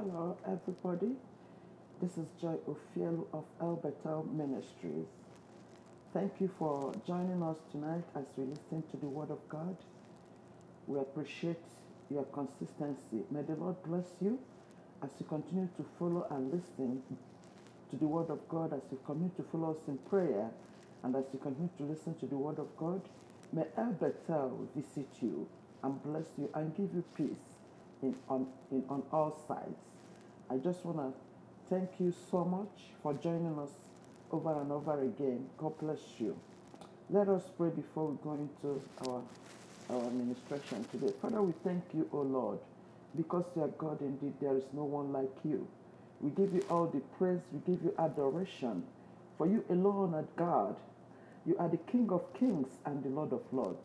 Hello, everybody. This is Joy Ofielu of El Betel Ministries. Thank you for joining us tonight as we listen to the Word of God. We appreciate your consistency. May the Lord bless you as you continue to follow and listen to the Word of God, as you continue to follow us in prayer, and as you continue to listen to the Word of God. May El Betel visit you and bless you and give you peace in on, in, on all sides. I just want to thank you so much for joining us over and over again. God bless you. Let us pray before we go into our our administration today. Father, we thank you, O Lord, because you are God indeed. There is no one like you. We give you all the praise. We give you adoration. For you alone are God. You are the King of kings and the Lord of lords.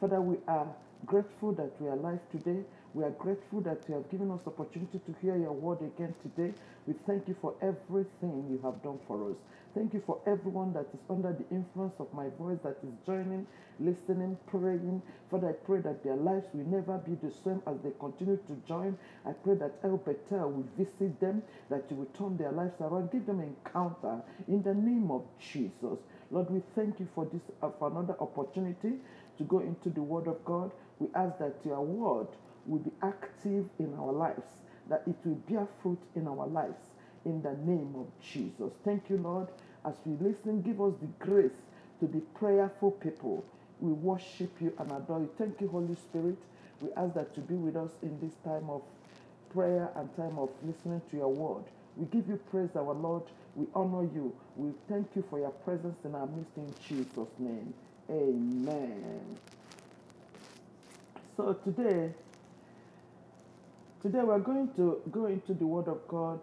Father, we are grateful that we are alive today. We are grateful that you have given us opportunity to hear your word again today. We thank you for everything you have done for us. Thank you for everyone that is under the influence of my voice that is joining, listening, praying. Father, I pray that their lives will never be the same as they continue to join. I pray that El Betel will visit them, that you will turn their lives around, give them encounter in the name of Jesus. Lord, we thank you for this uh, for another opportunity to go into the Word of God. We ask that your Word will be active in our lives, that it will bear fruit in our lives. In the name of Jesus. Thank you, Lord. As we listen, give us the grace to be prayerful people. We worship you and adore you. Thank you, Holy Spirit. We ask that to be with us in this time of prayer and time of listening to your word. We give you praise, our Lord. We honor you. We thank you for your presence in our midst in Jesus' name. Amen. So today, today we're going to go into the Word of God.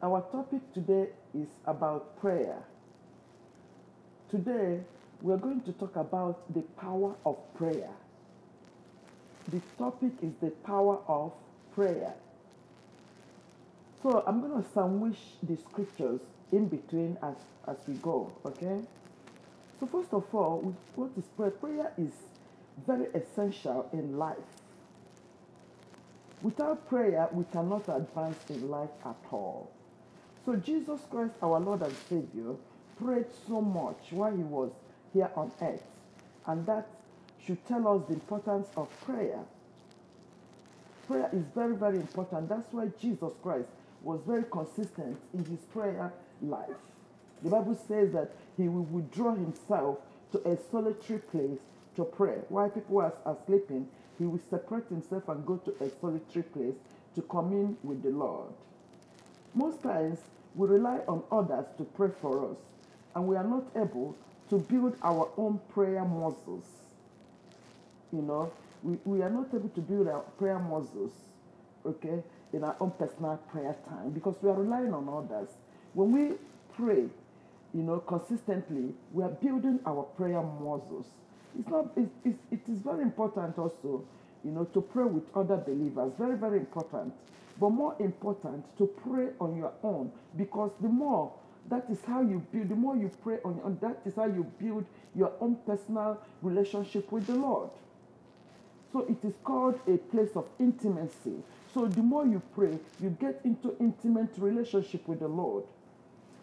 Our topic today is about prayer. Today, we're going to talk about the power of prayer. The topic is the power of prayer. So I'm going to sandwich the scriptures in between as, as we go, okay? So, first of all, what is prayer? Prayer is very essential in life. Without prayer, we cannot advance in life at all. So, Jesus Christ, our Lord and Savior, prayed so much while he was here on earth, and that should tell us the importance of prayer. Prayer is very, very important. That's why Jesus Christ was very consistent in his prayer life. The Bible says that he will withdraw himself to a solitary place to pray. While people are, are sleeping, he will separate himself and go to a solitary place to commune with the Lord. Most times, we rely on others to pray for us, and we are not able to build our own prayer muscles. You know, we, we are not able to build our prayer muscles, okay, in our own personal prayer time because we are relying on others. When we pray, you know, consistently, we are building our prayer muscles. It's not, it, is very important also, you know, to pray with other believers. Very, very important. But more important, to pray on your own because the more that is how you build, the more you pray on your own, that is how you build your own personal relationship with the Lord. So it is called a place of intimacy. So the more you pray, you get into intimate relationship with the Lord.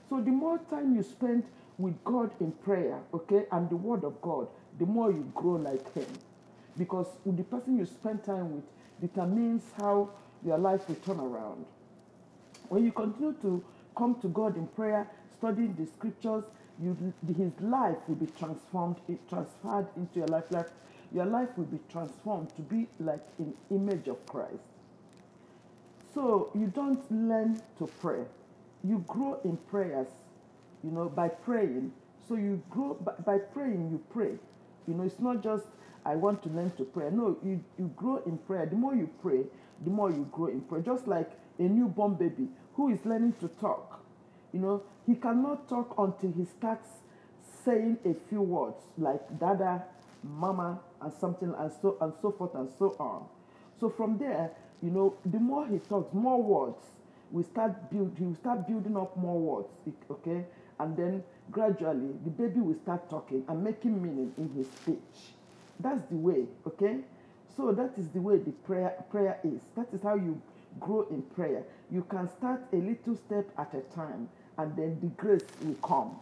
So the more time you spend with God in prayer, okay, and the word of God, the more you grow like him. Because the person you spend time with determines how your life will turn around. When you continue to come to God in prayer, studying the scriptures, you, his life will be transformed, it transferred into your life. Like your life will be transformed to be like an image of Christ. So you don't learn to pray. You grow in prayers, you know, by praying. So you grow by, by praying, you pray. You know, it's not just I want to learn to pray. No, you, you grow in prayer. The more you pray, the more you grow in prayer. Just like a newborn baby who is learning to talk. You know, he cannot talk until he starts saying a few words like dada, mama, and something and so and so forth and so on. So from there, you know, the more he talks, more words we start build. He will start building up more words, okay, and then gradually the baby will start talking and making meaning in his speech. That's the way, okay. So that is the way the prayer prayer is. That is how you grow in prayer, you can start a little step at a time, and then the grace will come.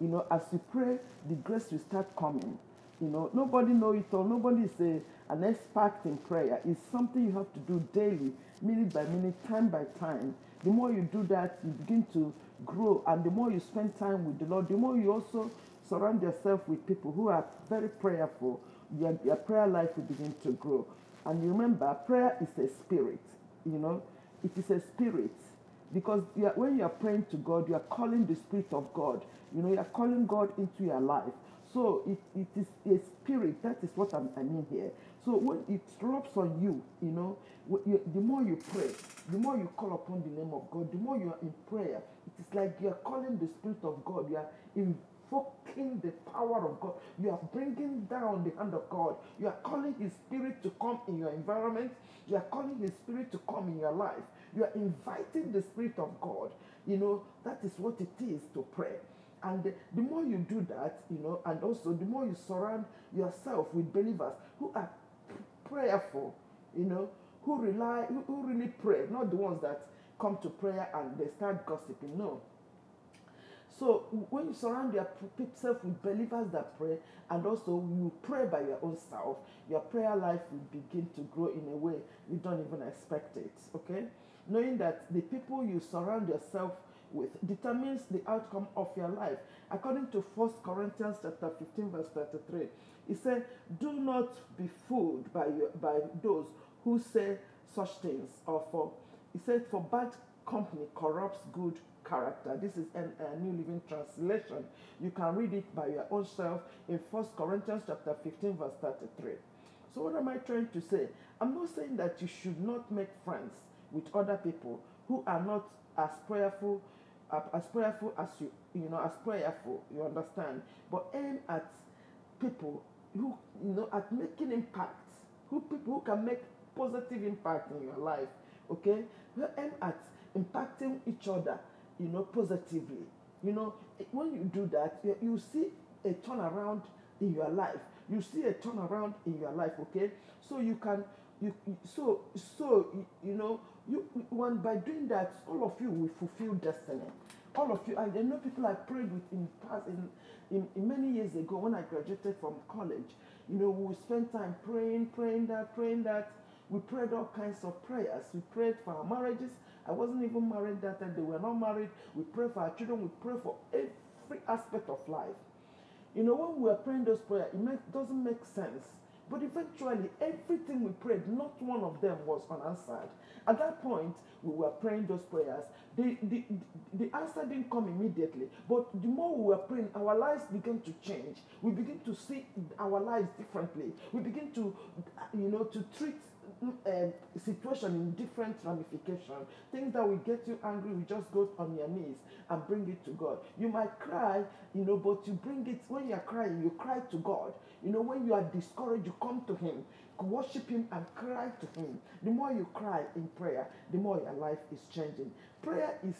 You know, as you pray, the grace will start coming. You know, nobody know it all. Nobody is a, an expert in prayer. It's something you have to do daily, minute by minute, time by time. The more you do that, you begin to grow, and the more you spend time with the Lord, the more you also surround yourself with people who are very prayerful. Your, your prayer life will begin to grow. And remember, prayer is a spirit. You know, it is a spirit because you are, when you are praying to God, you are calling the spirit of God. You know, you are calling God into your life. So it, it is a spirit. That is what I'm, i mean here. So when it rubs on you, you know, you, the more you pray, the more you call upon the name of God, the more you are in prayer. It is like you are calling the spirit of God. You are invoking the power of God. You are bringing down the hand of God. You are calling His Spirit to come in your environment. You are calling His Spirit to come in your life. You are inviting the Spirit of God. You know, that is what it is to pray. And the, the more you do that, you know, and also the more you surround yourself with believers who are prayerful, you know, who rely, who, who really pray, not the ones that come to prayer and they start gossiping. No. So when you surround yourself with believers that pray, and also you pray by your own self, your prayer life will begin to grow in a way you don't even expect it. Okay, knowing that the people you surround yourself with determines the outcome of your life. According to 1 Corinthians chapter 15, verse 33, it said, Do not be fooled by, your, by those who say such things, or for, he said, For bad company corrupts good character. This is a, a New Living Translation. You can read it by your own self in 1 Corinthians chapter 15, verse 33. So, what am I trying to say? I'm not saying that you should not make friends with other people who are not as prayerful as prayerful as you you know as prayerful you understand? But aim at people who you know at making impact who people who can make positive impact in your life okay? We aim at impacting each other you know positively. You know when you do that you, you see a turnaround in your life. You see a turnaround in your life okay? So you can you so so you know you when by doing that all of you will fulfill destiny all of you, I know people I prayed with in past in, in, in, many years ago when I graduated from college. You know, we spent time praying, praying that, praying that. We prayed all kinds of prayers. We prayed for our marriages. I wasn't even married that time. They were not married. We prayed for our children. We prayed for every aspect of life. You know, when we were praying those prayers, it make, doesn't make sense. But eventually, everything we prayed, not one of them was unanswered. At that point, we were praying those prayers. The, the, the answer didn't come immediately, but the more we were praying, our lives began to change. We begin to see our lives differently. We begin to, you know, to treat uh, situation in different ramifications. Things that will get you angry, you just go on your knees and bring it to God. You might cry, you know, but you bring it when you're crying, you cry to God. You know, when you are discouraged, you come to Him worship Him and cry to Him. The more you cry in prayer, the more your life is changing. Prayer is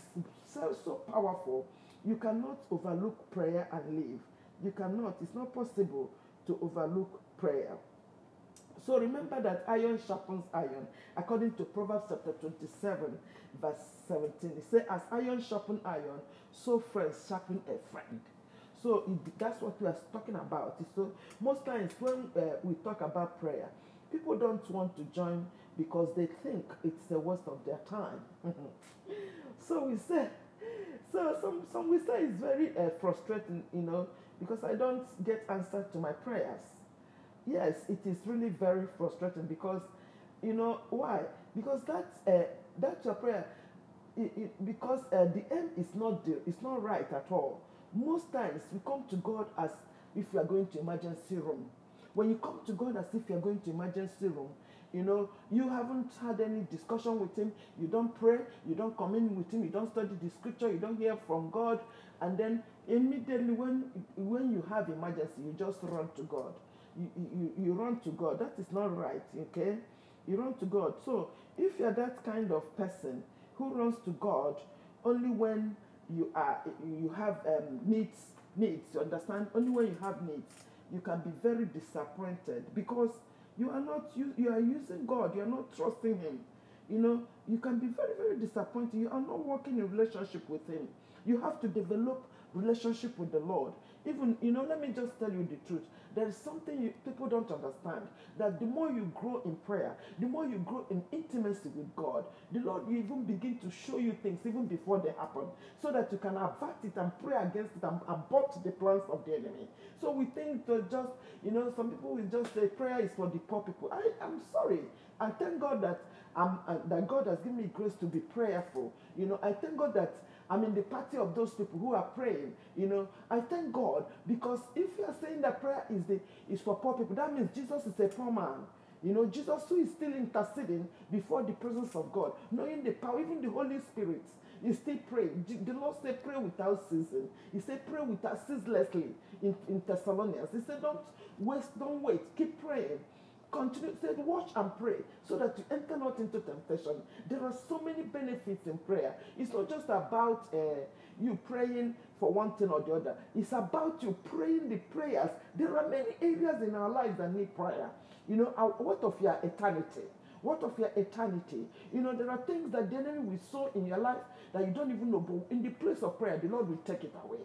so, so powerful. You cannot overlook prayer and live. You cannot. It's not possible to overlook prayer. So remember that iron sharpens iron. According to Proverbs chapter 27, verse 17, it says, As iron sharpens iron, so friends sharpen a friend. So it, that's what we are talking about. So most times when uh, we talk about prayer, people don't want to join because they think it's a waste of their time. so we say, so some some we say it's very uh, frustrating, you know, because I don't get answers to my prayers. Yes, it is really very frustrating because, you know, why? Because that's uh, that's your prayer. It, it, because uh, the end is not the, it's not right at all. Most times we come to God as if we are going to emergency room. When you come to God as if you're going to emergency room, you know, you haven't had any discussion with him, you don't pray, you don't come in with him, you don't study the scripture, you don't hear from God, and then immediately when when you have emergency, you just run to God. You, you, you run to God. That is not right, okay? You run to God. So if you're that kind of person who runs to God only when you are you have um, needs needs you understand only when you have needs you can be very disappointed because you are not you, you are using god you are not trusting him You know, you can be very, very disappointed. You are not working in relationship with Him. You have to develop relationship with the Lord. Even, you know, let me just tell you the truth. There is something you, people don't understand that the more you grow in prayer, the more you grow in intimacy with God, the Lord will even begin to show you things even before they happen so that you can avert it and pray against it and abort the plans of the enemy. So we think that just, you know, some people will just say prayer is for the poor people. I am sorry. I thank God that um, uh, that God has given me grace to be prayerful. You know, I thank God that I'm in the party of those people who are praying. You know, I thank God because if you are saying that prayer is the is for poor people, that means Jesus is a poor man. You know, Jesus who is still interceding before the presence of God, knowing the power, even the Holy Spirit is still praying. The Lord said, pray without ceasing. He said, pray without ceaselessly in, in Thessalonians. He said, don't waste, don't wait, keep praying. Continue, said, watch and pray so that you enter not into temptation. There are so many benefits in prayer. It's not just about uh, you praying for one thing or the other, it's about you praying the prayers. There are many areas in our lives that need prayer. You know, what of your eternity? What of your eternity? You know, there are things that the enemy will sow in your life that you don't even know, but in the place of prayer, the Lord will take it away.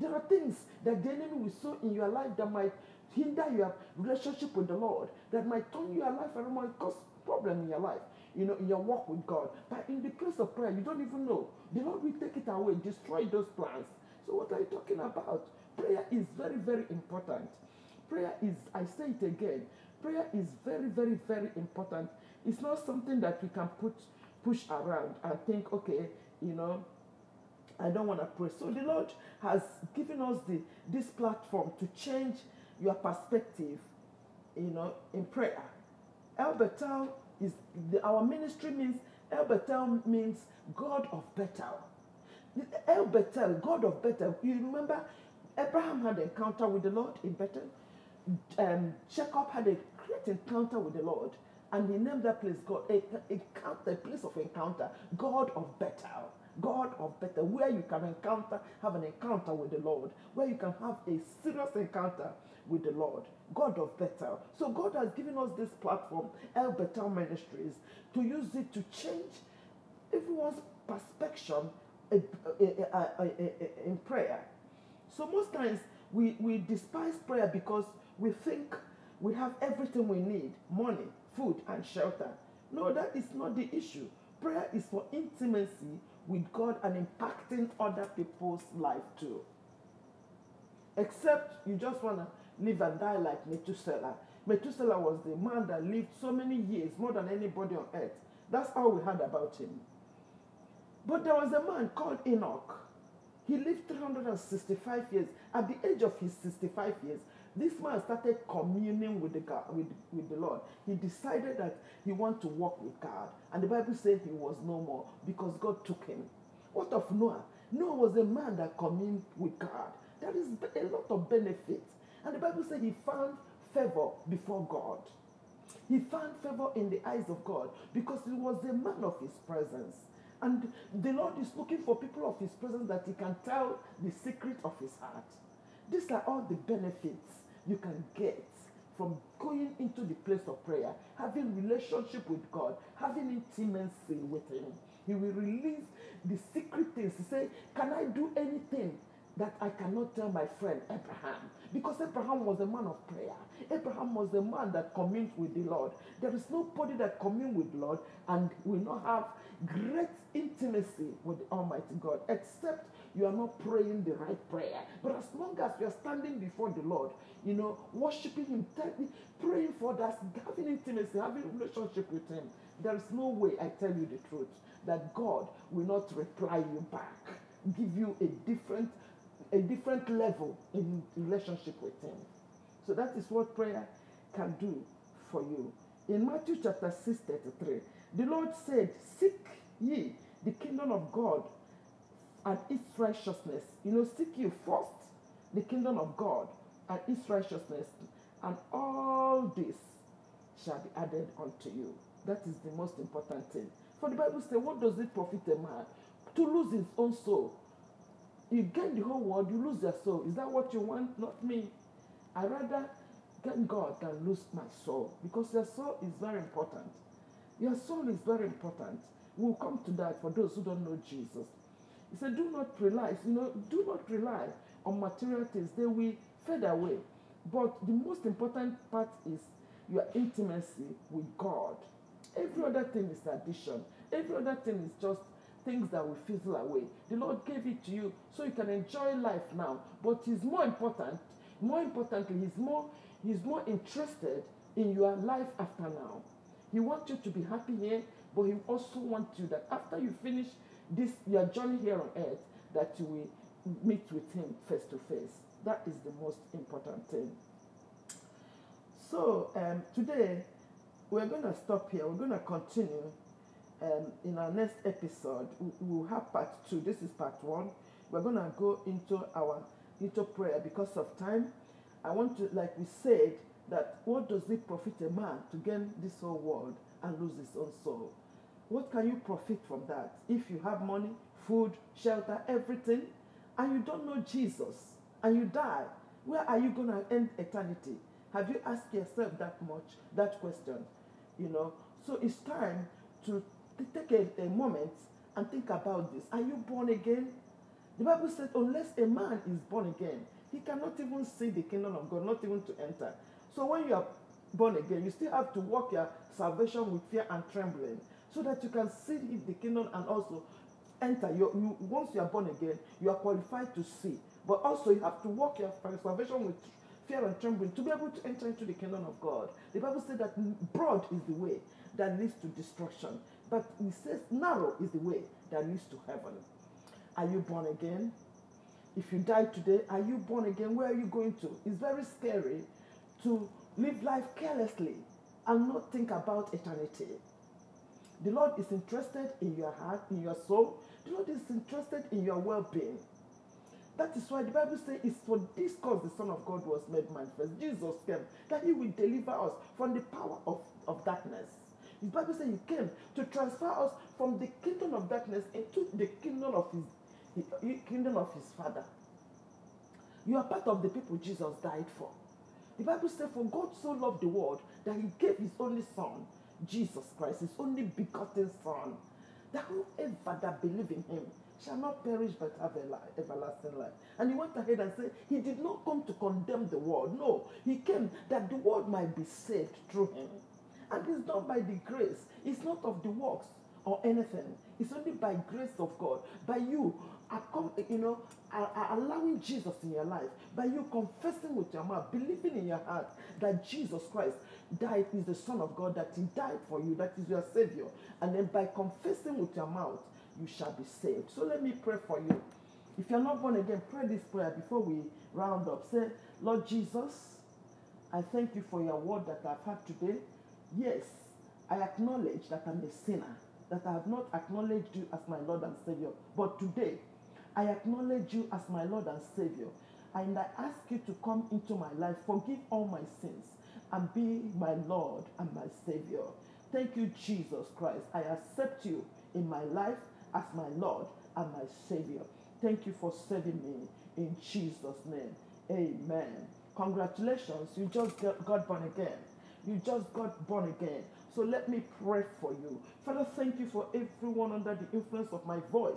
There are things that the enemy will sow in your life that might hinder your relationship with the Lord, that might turn your life around, might cause problem in your life, you know, in your walk with God. But in the place of prayer, you don't even know. The Lord will take it away, destroy those plans. So what are you talking about? Prayer is very, very important. Prayer is, I say it again, prayer is very, very, very important. It's not something that we can put push around and think, okay, you know, I don't want to pray. So the Lord has given us the this platform to change your perspective, you know, in prayer. El Bethel is the, our ministry means El Bethel means God of Bethel. El Bethel, God of Bethel. You remember Abraham had an encounter with the Lord in Bethel. Um, Jacob had a great encounter with the Lord, and he named that place God, a, a, a place of encounter, God of Bethel. God of Bethel, where you can encounter, have an encounter with the Lord, where you can have a serious encounter with the Lord, God of Bethel. So God has given us this platform, El Bethel Ministries, to use it to change everyone's perception eh, eh, eh, in prayer. So most times we, we despise prayer because we think we have everything we need money, food, and shelter. No, that is not the issue. Prayer is for intimacy with God and impacting other people's life too. Except you just want to live and die like Methuselah. Methuselah was the man that lived so many years, more than anybody on earth. That's all we heard about him. But there was a man called Enoch. He lived 365 years. At the age of his 65 years, this man started communing with the God, with, with the Lord. He decided that he wanted to walk with God. And the Bible said he was no more because God took him. What of Noah? Noah was a man that communed with God. There is a lot of benefits. And the Bible said he found favor before God. He found favor in the eyes of God because he was a man of his presence. And the Lord is looking for people of his presence that he can tell the secret of his heart. These are all the benefits you can get from going into the place of prayer, having relationship with God, having intimacy with Him. He will release the secret things. He say, "Can I do anything that I cannot tell my friend Abraham?" Because Abraham was a man of prayer. Abraham was a man that communed with the Lord. There is nobody that commune with the Lord and will not have great intimacy with Almighty God, except you are not praying the right prayer. But as long as you are standing before the Lord, you know, worshiping Him, praying for that, having intimacy, having a relationship with Him, there is no way, I tell you the truth, that God will not reply you back, give you a different, a different level in relationship with Him. So that is what prayer can do for you. In Matthew chapter 6, 33, the Lord said, Seek ye the kingdom of God and its righteousness. You know, seek you first the kingdom of God and its righteousness, and all this shall be added unto you. That is the most important thing. For the Bible says, What does it profit a man to lose his own soul? You gain the whole world, you lose your soul. Is that what you want? Not me. I rather gain God than lose my soul because your soul is very important. Your soul is very important. We'll come to that for those who don't know Jesus. He said, Do not rely, you know, do not rely on material things. They will fade away. But the most important part is your intimacy with God. Every other thing is addition. Every other thing is just things that will fizzle away. The Lord gave it to you so you can enjoy life now. But He's more important. More importantly, He's more He's more interested in your life after now. He wants you to be happy here, but He also wants you that after you finish this your journey here on earth, that you will meet with Him face to face. That is the most important thing. So um, today we're going to stop here. We're going to continue um, in our next episode. We'll have part two. This is part one. We're going to go into our into prayer because of time. I want to, like we said, that what does it profit a man to gain this whole world and lose his own soul? What can you profit from that if you have money, food, shelter, everything, and you don't know Jesus and you die? Where are you going to end eternity? Have you asked yourself that much, that question? You know, so it's time to take a, a moment and think about this. Are you born again? The Bible says, unless a man is born again, he cannot even see the kingdom of God, not even to enter. So when you are born again, you still have to walk your salvation with fear and trembling so that you can see the kingdom and also enter. You, you, once you are born again, you are qualified to see. But also you have to walk your salvation with fear and trembling to be able to enter into the kingdom of God. The Bible says that broad is the way that leads to destruction, but it says narrow is the way that leads to heaven. Are you born again? If you die today, are you born again? Where are you going to? It's very scary to live life carelessly and not think about eternity. The Lord is interested in your heart, in your soul. The Lord is interested in your well being. That is why the Bible says it's for this cause the Son of God was made manifest. Jesus came that he will deliver us from the power of, of darkness. The Bible says he came to transfer us from the kingdom of darkness into the kingdom of his, his kingdom of his Father. You are part of the people Jesus died for. The Bible says, For God so loved the world that he gave his only Son, Jesus Christ, his only begotten Son, that whoever that believe in him shall not perish but have everlasting life. And he went ahead and said, He did not come to condemn the world. No, He came that the world might be saved through Him. And it's not by the grace, it's not of the works or anything. It's only by grace of God, by you, you know, allowing Jesus in your life, by you confessing with your mouth, believing in your heart that Jesus Christ died, is the Son of God, that He died for you, that is your Savior. And then by confessing with your mouth, you shall be saved. So let me pray for you. If you're not born again, pray this prayer before we round up. Say, Lord Jesus, I thank you for your word that I've had today. Yes, I acknowledge that I'm a sinner, that I have not acknowledged you as my Lord and Savior. But today, I acknowledge you as my Lord and Savior. And I ask you to come into my life, forgive all my sins, and be my Lord and my Savior. Thank you, Jesus Christ. I accept you in my life as my Lord and my Savior. Thank you for saving me in Jesus' name. Amen. Congratulations, you just got born again. You just got born again. So let me pray for you. Father, thank you for everyone under the influence of my voice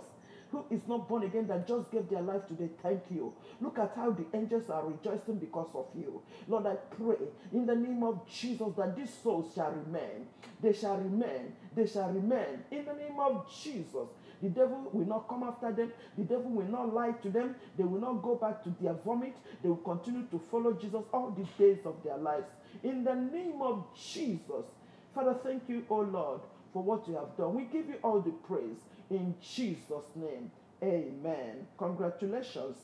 who is not born again that just gave their life today. Thank you. Look at how the angels are rejoicing because of you. Lord, I pray in the name of Jesus that these souls shall remain. They shall remain. They shall remain in the name of Jesus. The devil will not come after them. The devil will not lie to them. They will not go back to their vomit. They will continue to follow Jesus all the days of their lives. In the name of Jesus. Father, thank you, O Lord, for what you have done. We give you all the praise in Jesus' name. Amen. Congratulations.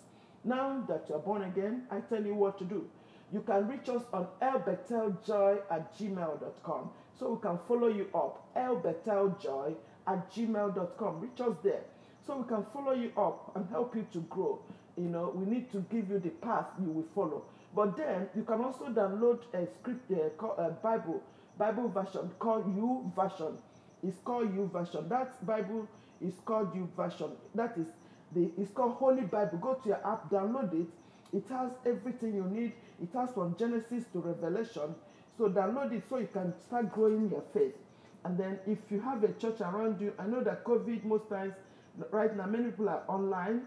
Now that you're born again, I tell you what to do. You can reach us on elbeteljoy at gmail.com. So we can follow you up. elbeteljoy at gmail.com. Reach us there. So we can follow you up and help you to grow. You know, we need to give you the path you will follow. But then you can also download a script a Bible, Bible version called YouVersion. It's called YouVersion. That Bible is called YouVersion. That is the it's called Holy Bible. Go to your app, download it. It has everything you need. It has from Genesis to Revelation. So download it so you can start growing your faith. And then if you have a church around you, I know that COVID most times, right now, many people are online.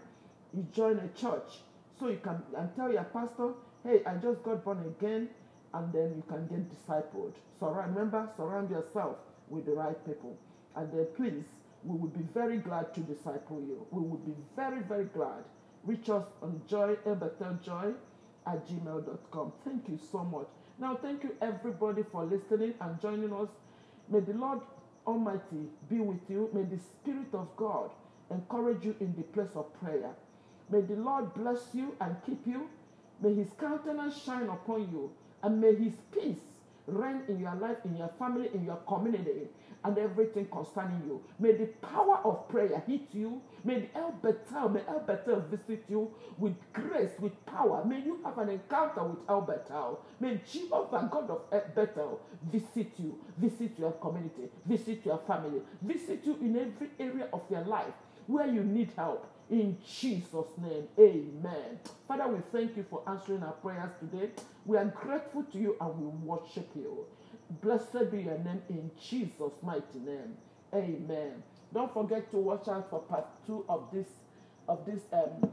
You join a church. So you can and tell your pastor, hey, I just got born again, and then you can get discipled. So remember, surround yourself with the right people. And then please, we would be very glad to disciple you. We would be very, very glad. Reach us on joy, joy at gmail.com. Thank you so much. Now, thank you everybody for listening and joining us. May the Lord Almighty be with you. May the Spirit of God encourage you in the place of prayer. May the Lord bless you and keep you. May his countenance shine upon you. And may his peace reign in your life, in your family, in your community, and everything concerning you. May the power of prayer hit you. May the El Bethel, may El Bethel visit you with grace, with power. May you have an encounter with El Bethel. May Jehovah, the God of El Bethel, visit you, visit your community, visit your family, visit you in every area of your life where you need help. In Jesus' name, amen. Father, we thank you for answering our prayers today. We are grateful to you and we worship you. Blessed be your name in Jesus' mighty name. Amen. Don't forget to watch out for part two of this of this um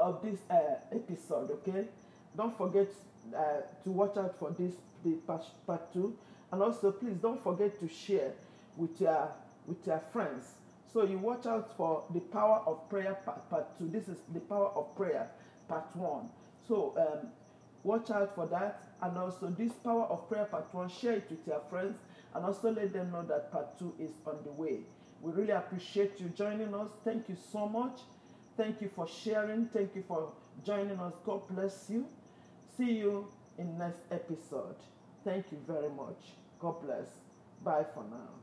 of this uh, episode. Okay. Don't forget uh, to watch out for this the part, part two, and also please don't forget to share with your with your friends. So you watch out for the power of prayer part, part two. This is the power of prayer part one. So um, watch out for that. And also this power of prayer part one share it with your friends and also let them know that part two is on the way. We really appreciate you joining us. Thank you so much. Thank you for sharing. Thank you for joining us. God bless you. See you in next episode. Thank you very much. God bless. Bye for now